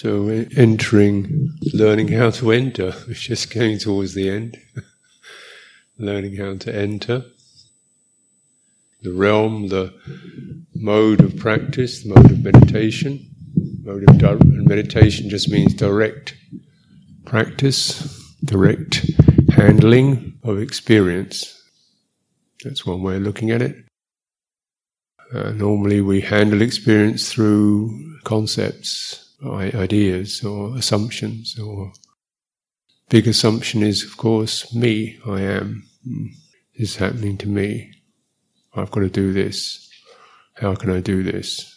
So entering, learning how to enter. We're just going towards the end. learning how to enter the realm, the mode of practice, the mode of meditation. Mode of di- and meditation just means direct practice, direct handling of experience. That's one way of looking at it. Uh, normally, we handle experience through concepts, ideas, or assumptions. Or big assumption is, of course, me. I am. Mm. This is happening to me. I've got to do this. How can I do this?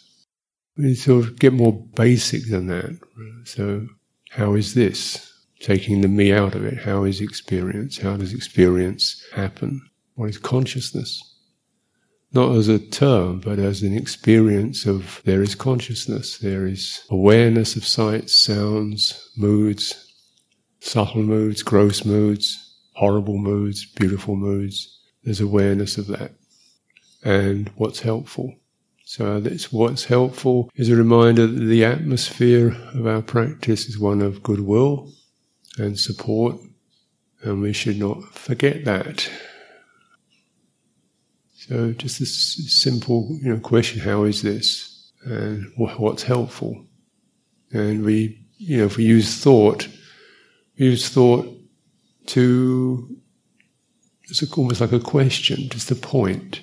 We sort of get more basic than that. So, how is this? Taking the me out of it. How is experience? How does experience happen? What is consciousness? Not as a term, but as an experience of there is consciousness, there is awareness of sights, sounds, moods, subtle moods, gross moods, horrible moods, beautiful moods. There's awareness of that and what's helpful. So that's what's helpful is a reminder that the atmosphere of our practice is one of goodwill and support, and we should not forget that. So just this simple, you know, question: How is this, and what's helpful? And we, you know, if we use thought, we use thought to it's almost like a question, just a point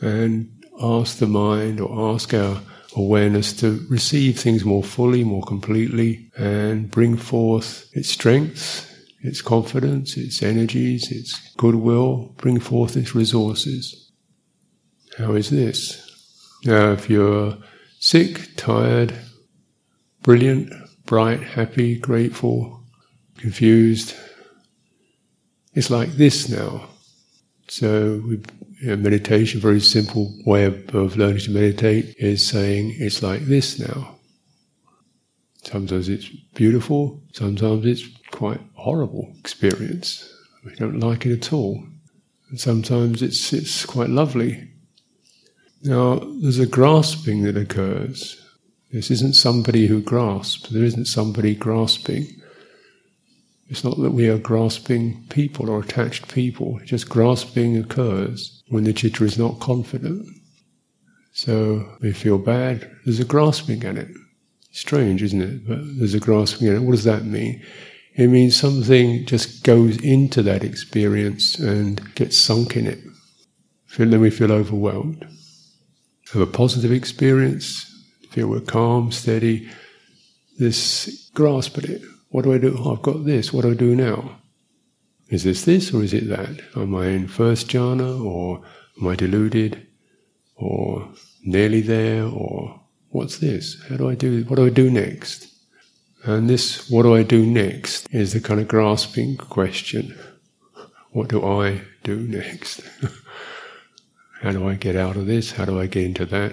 and ask the mind or ask our awareness to receive things more fully, more completely, and bring forth its strengths, its confidence, its energies, its goodwill, bring forth its resources. How is this? Now, if you're sick, tired, brilliant, bright, happy, grateful, confused, it's like this now. So we you know, meditation, very simple way of, of learning to meditate, is saying it's like this now. Sometimes it's beautiful, sometimes it's quite horrible experience. We don't like it at all. And sometimes it's it's quite lovely. Now there's a grasping that occurs. This isn't somebody who grasps, there isn't somebody grasping. It's not that we are grasping people or attached people, just grasping occurs when the chitta is not confident. So we feel bad, there's a grasping at it. Strange, isn't it? But there's a grasping at it. What does that mean? It means something just goes into that experience and gets sunk in it. Then we feel overwhelmed. Have a positive experience, feel we're calm, steady. This grasp at it. What do I do? Oh, I've got this. What do I do now? Is this this or is it that? Am I in first jhana or am I deluded or nearly there or what's this? How do I do? What do I do next? And this, what do I do next, is the kind of grasping question. What do I do next? How do I get out of this? How do I get into that?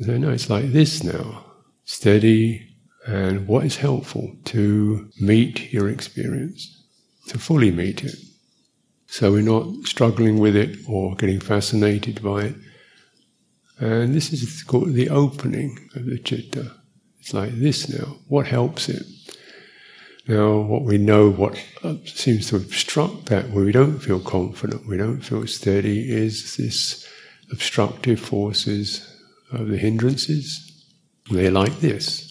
So no, it's like this now. Steady, and what is helpful to meet your experience, to fully meet it. So we're not struggling with it or getting fascinated by it. Uh, and this is called the opening of the citta. It's like this now. What helps it? Now, what we know, what uh, seems to obstruct that, where we don't feel confident, we don't feel steady, is this obstructive forces of the hindrances. They're like this.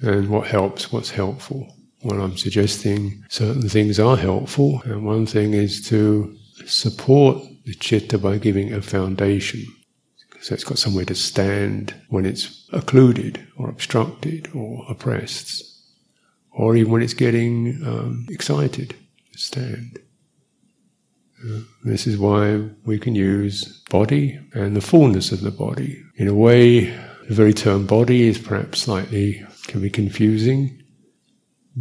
And what helps, what's helpful. Well, I'm suggesting certain things are helpful, and one thing is to support the citta by giving a foundation. So it's got somewhere to stand when it's occluded or obstructed or oppressed, or even when it's getting um, excited, stand. Uh, this is why we can use body and the fullness of the body. In a way, the very term body is perhaps slightly can be confusing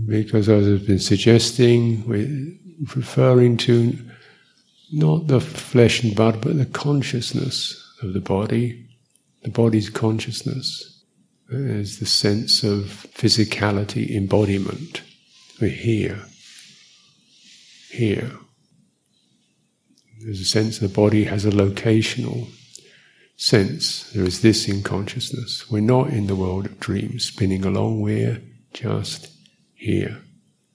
because, as I've been suggesting, we're referring to not the flesh and blood, but the consciousness of the body, the body's consciousness. is the sense of physicality, embodiment. We're here. Here. There's a sense the body has a locational sense there is this in consciousness. We're not in the world of dreams spinning along, we're just here.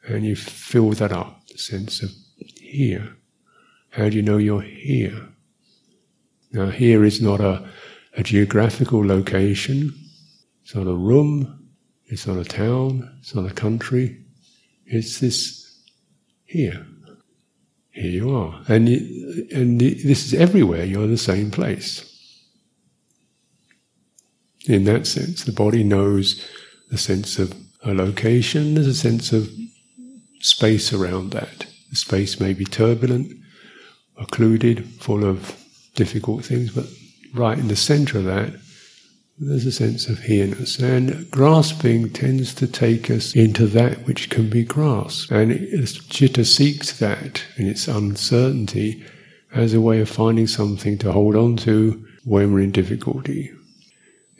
And you fill that up, the sense of here. How do you know you're here? Now, here is not a, a geographical location, it's not a room, it's not a town, it's not a country, it's this here. Here you are. And, and this is everywhere, you're in the same place. In that sense, the body knows the sense of a location, there's a sense of space around that. The space may be turbulent, occluded, full of difficult things, but right in the center of that, there's a sense of here-ness. And grasping tends to take us into that which can be grasped. And citta seeks that in its uncertainty as a way of finding something to hold on to when we're in difficulty.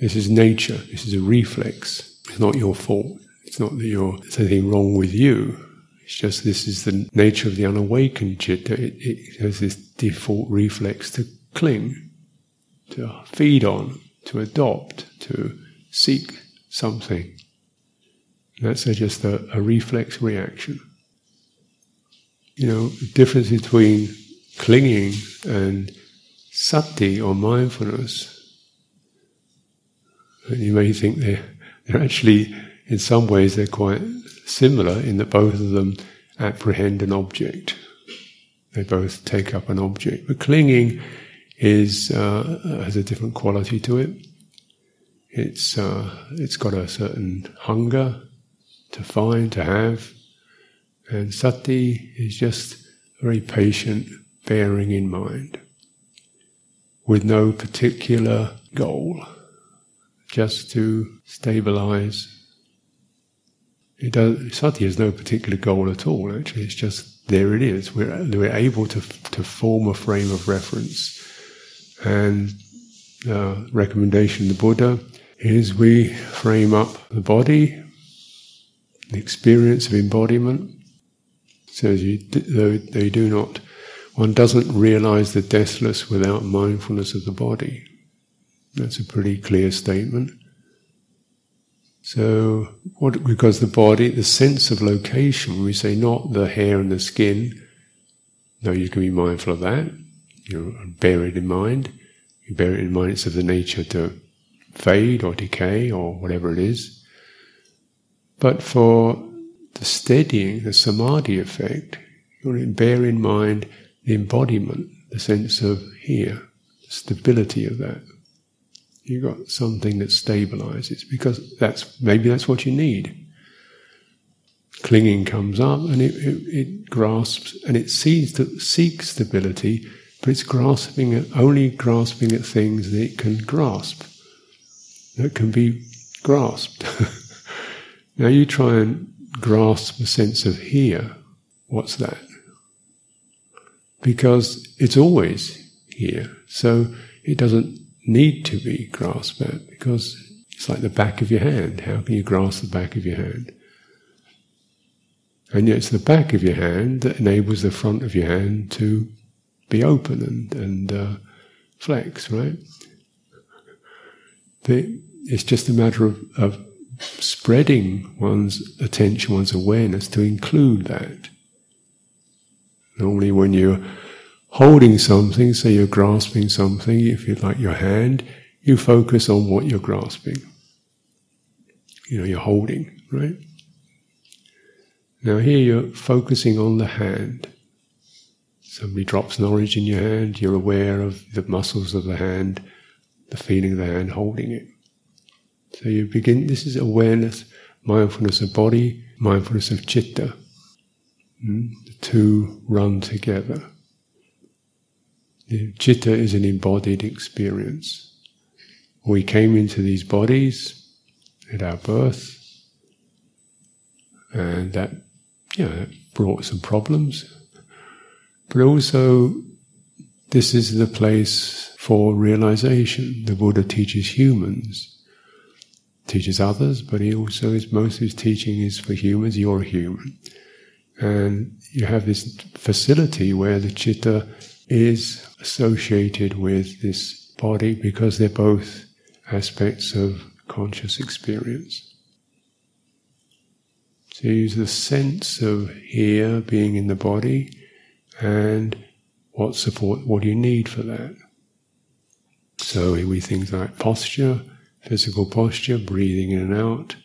This is nature, this is a reflex. It's not your fault. It's not that you're, there's anything wrong with you. It's just this is the nature of the unawakened citta. It, it has this default reflex to cling, to feed on, to adopt, to seek something. That's just a, a reflex reaction. You know, the difference between clinging and sati or mindfulness. And you may think they're, they're actually, in some ways, they're quite similar in that both of them apprehend an object. They both take up an object. But clinging is uh, has a different quality to it. It's uh, it's got a certain hunger to find, to have, and sati is just very patient, bearing in mind, with no particular goal, just to stabilize. It does, sati has no particular goal at all. Actually, it's just there. It is. We're we're able to to form a frame of reference and the recommendation of the Buddha is we frame up the body, the experience of embodiment. So you, they do not, one doesn't realize the deathless without mindfulness of the body. That's a pretty clear statement. So, what, because the body, the sense of location, we say not the hair and the skin, no, you can be mindful of that you bear it in mind. You bear it in mind it's of the nature to fade or decay or whatever it is. But for the steadying, the samadhi effect, you want to bear in mind the embodiment, the sense of here, the stability of that. You've got something that stabilizes because that's maybe that's what you need. Clinging comes up and it, it, it grasps and it sees seeks stability but it's grasping at, only grasping at things that it can grasp, that can be grasped. now you try and grasp a sense of here. What's that? Because it's always here, so it doesn't need to be grasped at because it's like the back of your hand. How can you grasp the back of your hand? And yet it's the back of your hand that enables the front of your hand to be open and, and uh, flex, right? The, it's just a matter of, of spreading one's attention, one's awareness to include that. Normally, when you're holding something, say you're grasping something, if you like your hand, you focus on what you're grasping. You know, you're holding, right? Now, here you're focusing on the hand. Somebody drops an orange in your hand, you're aware of the muscles of the hand, the feeling of the hand holding it. So you begin, this is awareness, mindfulness of body, mindfulness of citta. Mm? The two run together. The citta is an embodied experience. We came into these bodies at our birth, and that, you know, that brought some problems, but also, this is the place for realization. The Buddha teaches humans, teaches others, but he also is most of his teaching is for humans. You're a human, and you have this facility where the citta is associated with this body because they're both aspects of conscious experience. So use the sense of here being in the body and what support, what do you need for that? So we things like posture, physical posture, breathing in and out.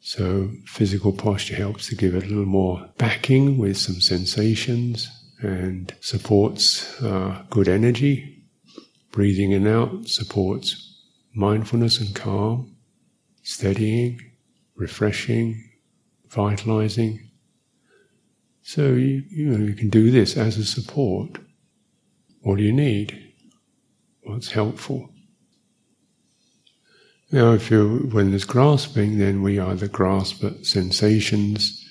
So physical posture helps to give it a little more backing with some sensations and supports uh, good energy. Breathing in and out supports mindfulness and calm, steadying, refreshing, vitalizing. So you, you know you can do this as a support. What do you need? What's helpful? Now, if you when there's grasping, then we either grasp at sensations,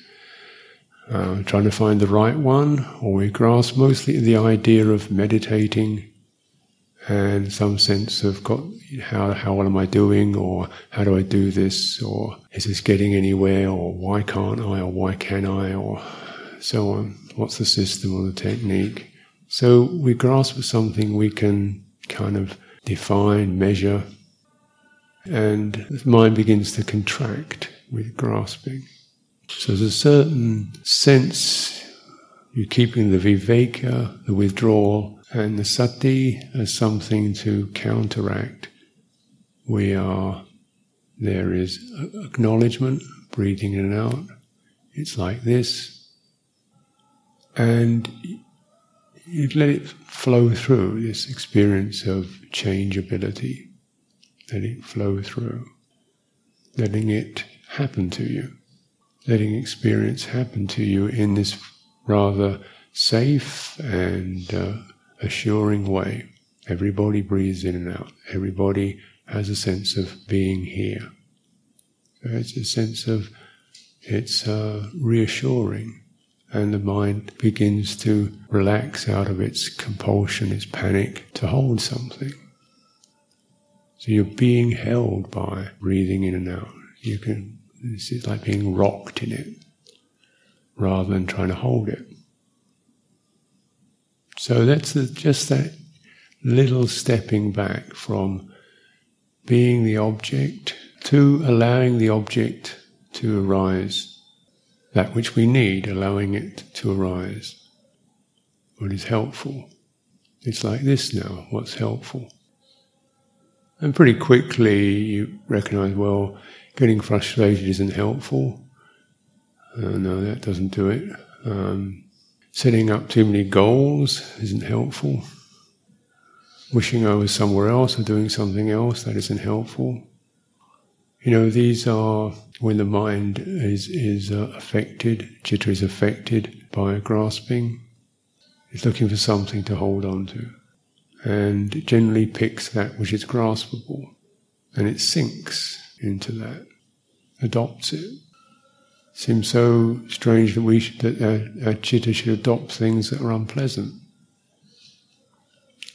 uh, trying to find the right one, or we grasp mostly the idea of meditating and some sense of got how how well am I doing, or how do I do this, or is this getting anywhere, or why can't I, or why can I, or so on. What's the system or the technique? So we grasp something we can kind of define, measure, and the mind begins to contract with grasping. So there's a certain sense you're keeping the viveka, the withdrawal, and the sati as something to counteract. We are, there is acknowledgement, breathing in and out. It's like this. And you let it flow through this experience of changeability. Let it flow through. Letting it happen to you. Letting experience happen to you in this rather safe and uh, assuring way. Everybody breathes in and out. Everybody has a sense of being here. So it's a sense of, it's uh, reassuring. And the mind begins to relax out of its compulsion, its panic to hold something. So you're being held by breathing in and out. You can, this is like being rocked in it rather than trying to hold it. So that's the, just that little stepping back from being the object to allowing the object to arise, that which we need, allowing it to arise. What is helpful? It's like this now, what's helpful? And pretty quickly you recognize, well, getting frustrated isn't helpful. Uh, no, that doesn't do it. Um, Setting up too many goals isn't helpful. Wishing I was somewhere else or doing something else, that isn't helpful. You know, these are when the mind is, is uh, affected, citta is affected by grasping, it's looking for something to hold on to. And it generally picks that which is graspable and it sinks into that, adopts it seems so strange that we should, that our, our citta should adopt things that are unpleasant,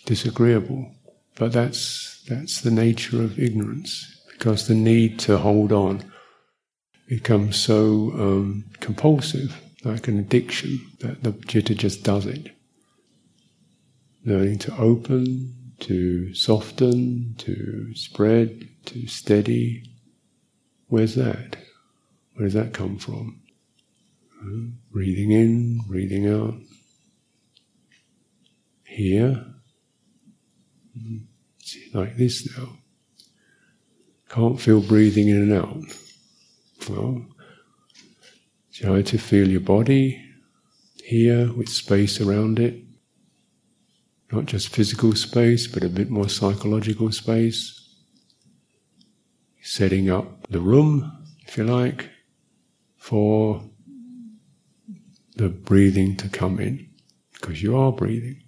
disagreeable. But that's that's the nature of ignorance, because the need to hold on becomes so um, compulsive, like an addiction, that the citta just does it. Learning to open, to soften, to spread, to steady. Where's that? Where does that come from? Uh, breathing in, breathing out. Here, like this now. Can't feel breathing in and out. Well, try to feel your body here with space around it. Not just physical space, but a bit more psychological space. Setting up the room, if you like, for the breathing to come in, because you are breathing.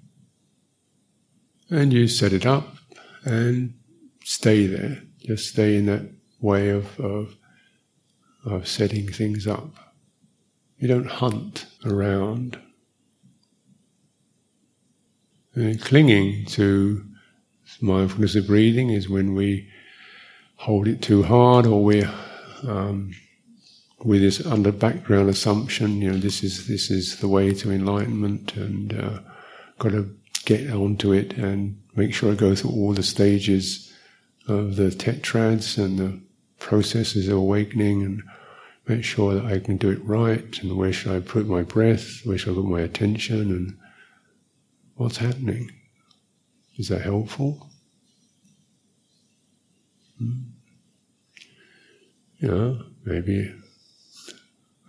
And you set it up and stay there. Just stay in that way of, of, of setting things up. You don't hunt around. And clinging to mindfulness of breathing is when we hold it too hard or we're um, with this under background assumption, you know, this is this is the way to enlightenment, and uh, got to get onto it and make sure I go through all the stages of the tetrads and the processes of awakening and make sure that I can do it right and where should I put my breath, where should I put my attention and what's happening. Is that helpful? Hmm? Yeah, maybe.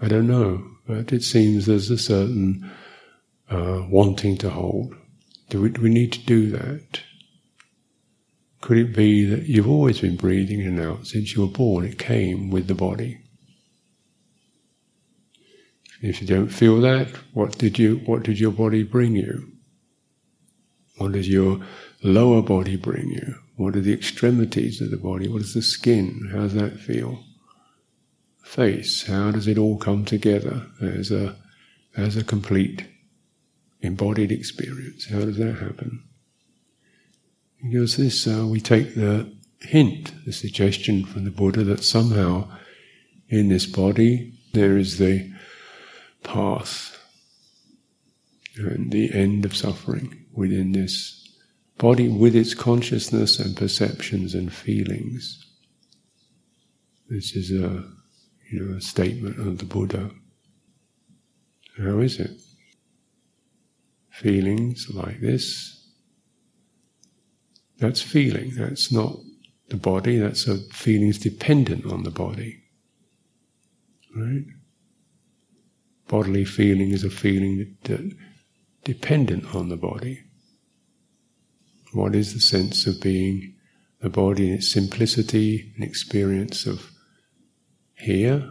I don't know, but it seems there's a certain uh, wanting to hold. Do we, do we need to do that? Could it be that you've always been breathing in and out since you were born? It came with the body. If you don't feel that, what did you? What did your body bring you? What does your lower body bring you? What are the extremities of the body? What is the skin? How does that feel? Face. How does it all come together as a as a complete embodied experience? How does that happen? Because this, uh, we take the hint, the suggestion from the Buddha that somehow in this body there is the path and the end of suffering within this body with its consciousness and perceptions and feelings. This is a, you know, a statement of the Buddha. How is it? Feelings like this, that's feeling, that's not the body, that's a feelings dependent on the body. Right? Bodily feeling is a feeling that, that dependent on the body. What is the sense of being the body in its simplicity, an experience of here,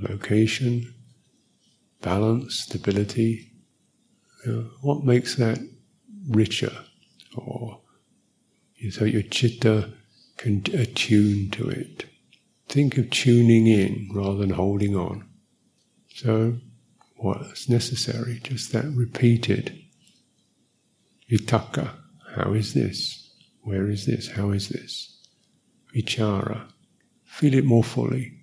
location, balance, stability? You know, what makes that richer or so your chitta can attune to it. Think of tuning in rather than holding on. So, what's necessary? Just that repeated vitakka. How is this? Where is this? How is this? Vichara. Feel it more fully.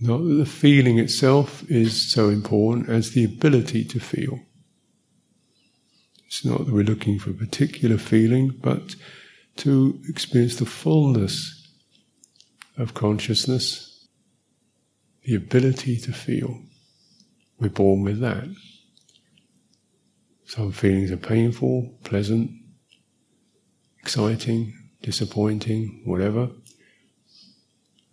Not that the feeling itself is so important as the ability to feel. It's not that we're looking for a particular feeling, but to experience the fullness of consciousness, the ability to feel. We're born with that. Some feelings are painful, pleasant, exciting, disappointing, whatever.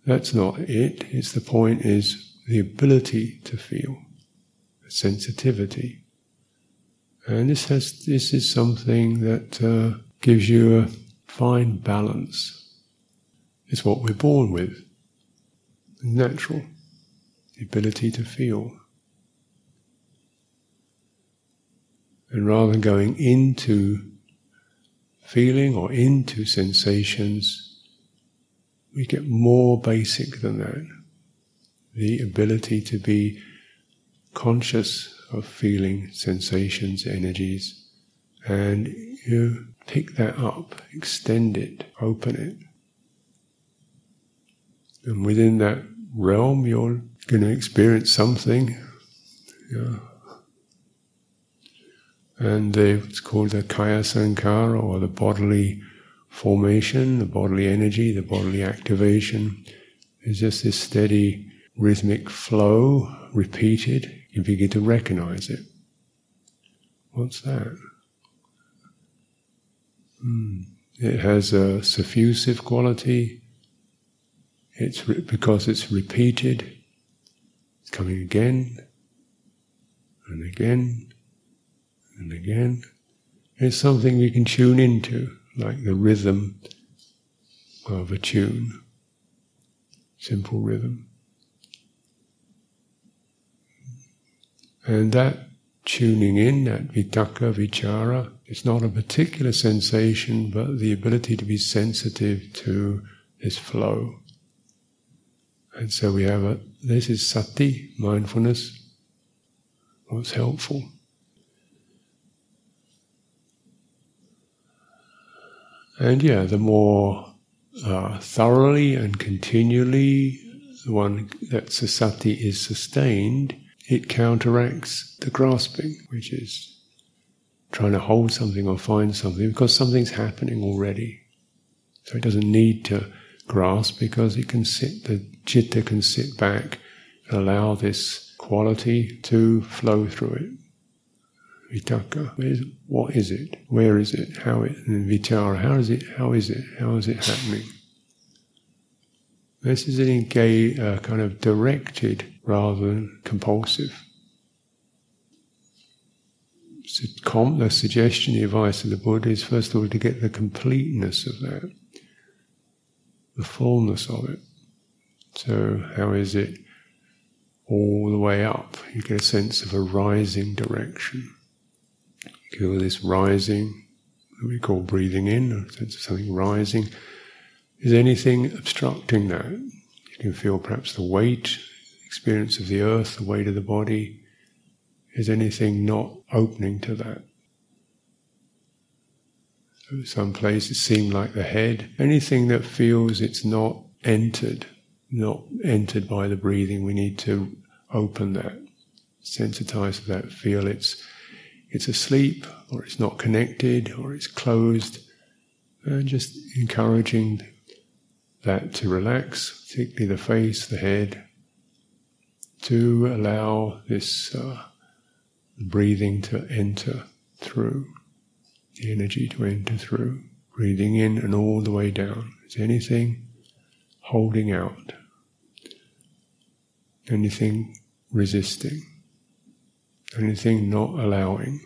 That's not it. It's the point is the ability to feel, the sensitivity. And this has this is something that uh, gives you a fine balance. It's what we're born with. Natural. The ability to feel. And rather than going into feeling or into sensations, we get more basic than that. The ability to be conscious of feeling, sensations, energies, and you pick that up, extend it, open it. And within that realm, you're going to experience something. Yeah. And it's called the Kaya sankhara, or the bodily formation, the bodily energy, the bodily activation. It's just this steady rhythmic flow, repeated, you begin to recognize it. What's that? Mm. It has a suffusive quality. It's re- because it's repeated. It's coming again and again and again. It's something we can tune into, like the rhythm of a tune. Simple rhythm. And that tuning in, that vitakka, vichara, it's not a particular sensation, but the ability to be sensitive to this flow. And so we have a, this is sati, mindfulness, what's helpful. And yeah, the more uh, thoroughly and continually the one that sati is sustained, it counteracts the grasping, which is trying to hold something or find something because something's happening already. So it doesn't need to grasp because it can sit, the citta can sit back and allow this quality to flow through it. Vitakka, what is it? Where is it? How it? And vichara, how is it? How is it? How is it happening? This is an engage, uh, kind of directed rather than compulsive. So the suggestion, the advice of the Buddha is first of all to get the completeness of that, the fullness of it. So, how is it all the way up? You get a sense of a rising direction. You feel this rising, we call breathing in, a sense of something rising. Is anything obstructing that? You can feel perhaps the weight, experience of the earth, the weight of the body is anything not opening to that? So some places seem like the head. Anything that feels it's not entered, not entered by the breathing, we need to open that, sensitize to that, feel it's it's asleep or it's not connected or it's closed, and just encouraging that to relax, particularly the face, the head, to allow this uh, breathing to enter through, the energy to enter through, breathing in and all the way down. Is anything holding out? Anything resisting? Anything not allowing?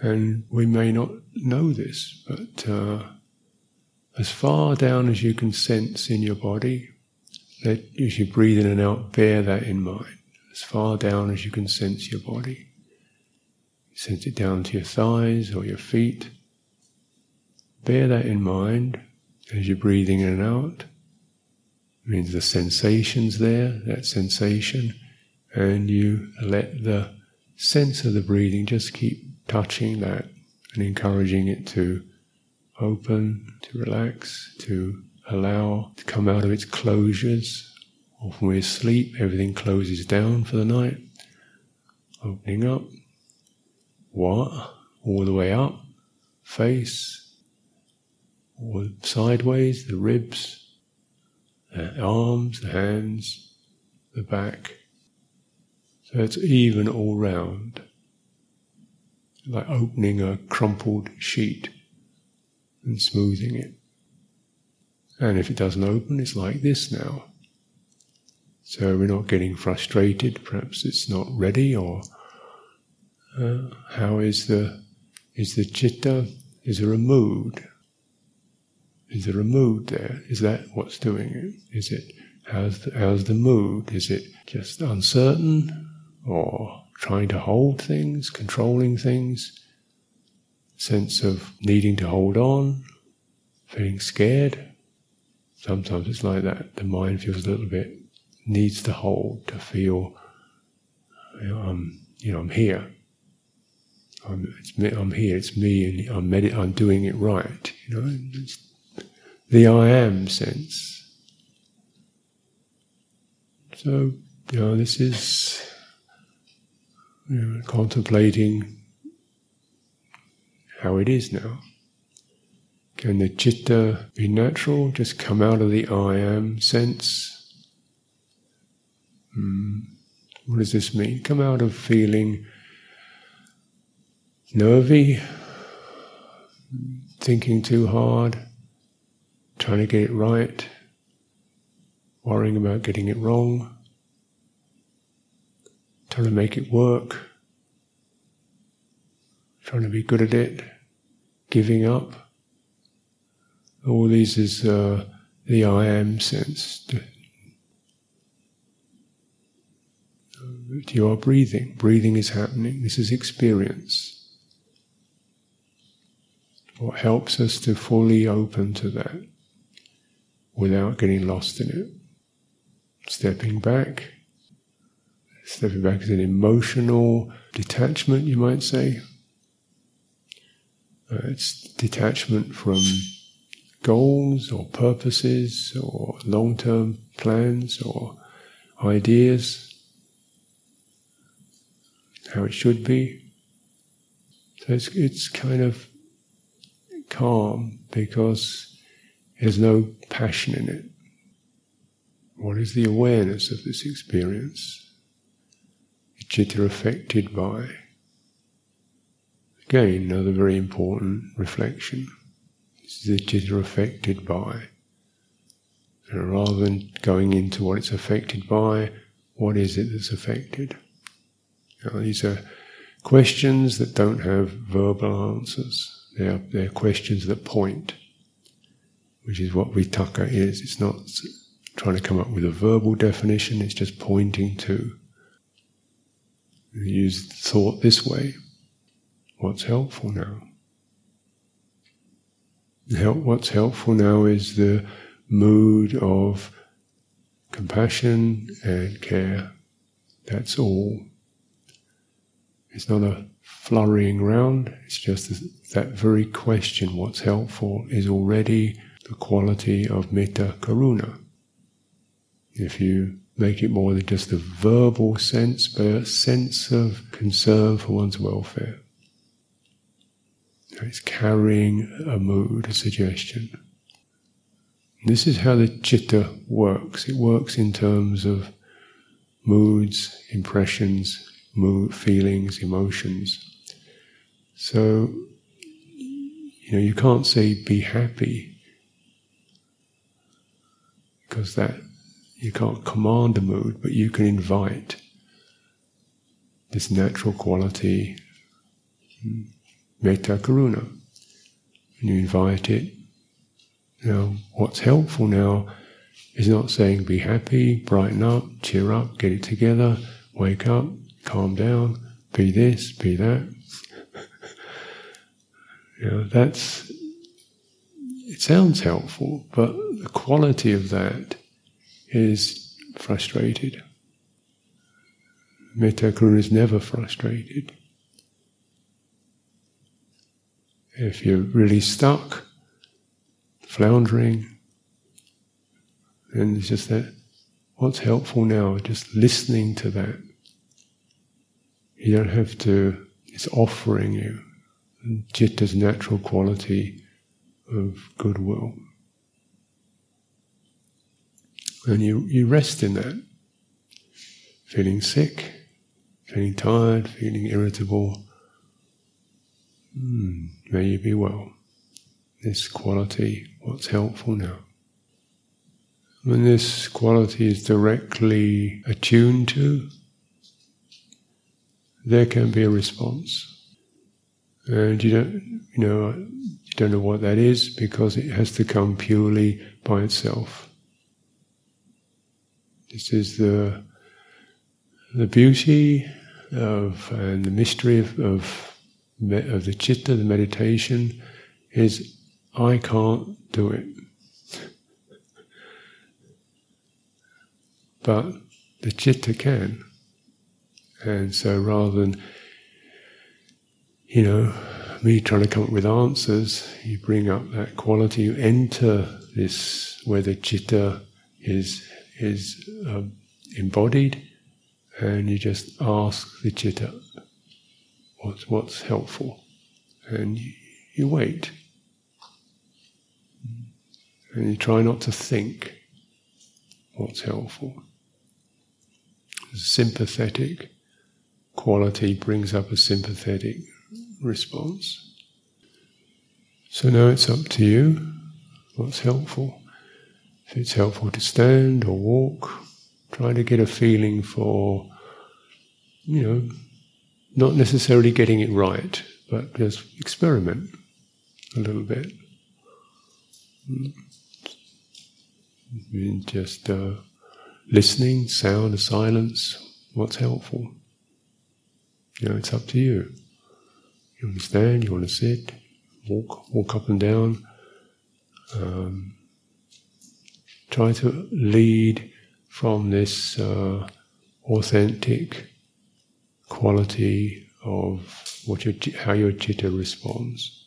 And we may not know this, but uh, as far down as you can sense in your body, let as you breathe in and out, bear that in mind as far down as you can sense your body. Sense it down to your thighs or your feet. Bear that in mind as you're breathing in and out. It means the sensations there, that sensation, and you let the sense of the breathing just keep touching that and encouraging it to open, to relax, to allow to come out of its closures when we sleep, everything closes down for the night. Opening up. What? All the way up. Face. Or sideways, the ribs, the arms, the hands, the back. So it's even all round. Like opening a crumpled sheet and smoothing it. And if it doesn't open, it's like this now. So we're not getting frustrated. Perhaps it's not ready, or uh, how is the is the citta? Is there a mood? Is there a mood there? Is that what's doing it? Is it how's the, how's the mood? Is it just uncertain, or trying to hold things, controlling things? Sense of needing to hold on, feeling scared. Sometimes it's like that. The mind feels a little bit needs to hold to feel, you know, I'm, you know, I'm here. I'm, me, I'm here. It's me, and I'm med- I'm doing it right. You know, it's the I am sense. So, you know, this is you know, contemplating how it is now. Can the chitta be natural? Just come out of the I am sense Mm. What does this mean? Come out of feeling nervy, thinking too hard, trying to get it right, worrying about getting it wrong, trying to make it work, trying to be good at it, giving up. All these is uh, the I am sense, you are breathing. Breathing is happening. This is experience. What helps us to fully open to that without getting lost in it. Stepping back. Stepping back is an emotional detachment, you might say. Uh, it's detachment from goals or purposes or long term plans or ideas how it should be. So it's, it's kind of calm because there's no passion in it. What is the awareness of this experience? The chitta affected by. Again, another very important reflection. This is the chitta affected by. And rather than going into what it's affected by, what is it that's affected? Now, these are questions that don't have verbal answers. They're, they're questions that point, which is what vitakka is. It's not trying to come up with a verbal definition, it's just pointing to. use thought this way. What's helpful now? Help, what's helpful now is the mood of compassion and care. That's all. It's not a flurrying around, it's just that very question, what's helpful, is already the quality of metta karuna. If you make it more than just a verbal sense, but a sense of concern for one's welfare. It's carrying a mood, a suggestion. This is how the chitta works. It works in terms of moods, impressions, mood, feelings, emotions. So, you know, you can't say be happy because that you can't command a mood, but you can invite this natural quality, hmm, metta karuna. And you invite it now, what's helpful now is not saying be happy, brighten up, cheer up, get it together, wake up, calm down, be this, be that. you know, that's, it sounds helpful, but the quality of that is frustrated. Metta Karuna is never frustrated. If you're really stuck, floundering. And it's just that, what's helpful now? Just listening to that. You don't have to, it's offering you citta's natural quality of goodwill. And you, you rest in that. Feeling sick, feeling tired, feeling irritable. Mm, may you be well this quality, what's helpful now. When this quality is directly attuned to, there can be a response. And you don't, you know, you don't know what that is because it has to come purely by itself. This is the the beauty of and the mystery of of, of the chitta, the meditation, is I can't do it. But the chitta can. And so rather than, you know, me trying to come up with answers, you bring up that quality, you enter this where the chitta is, is uh, embodied, and you just ask the chitta what's, what's helpful. And you, you wait. And you try not to think what's helpful. Sympathetic quality brings up a sympathetic response. So now it's up to you what's helpful. If it's helpful to stand or walk, try to get a feeling for, you know, not necessarily getting it right, but just experiment a little bit. Mm just uh, listening, sound, silence, what's helpful. You know, it's up to you. You want to stand, you want to sit, walk, walk up and down. Um, try to lead from this uh, authentic quality of what your how your chitta responds.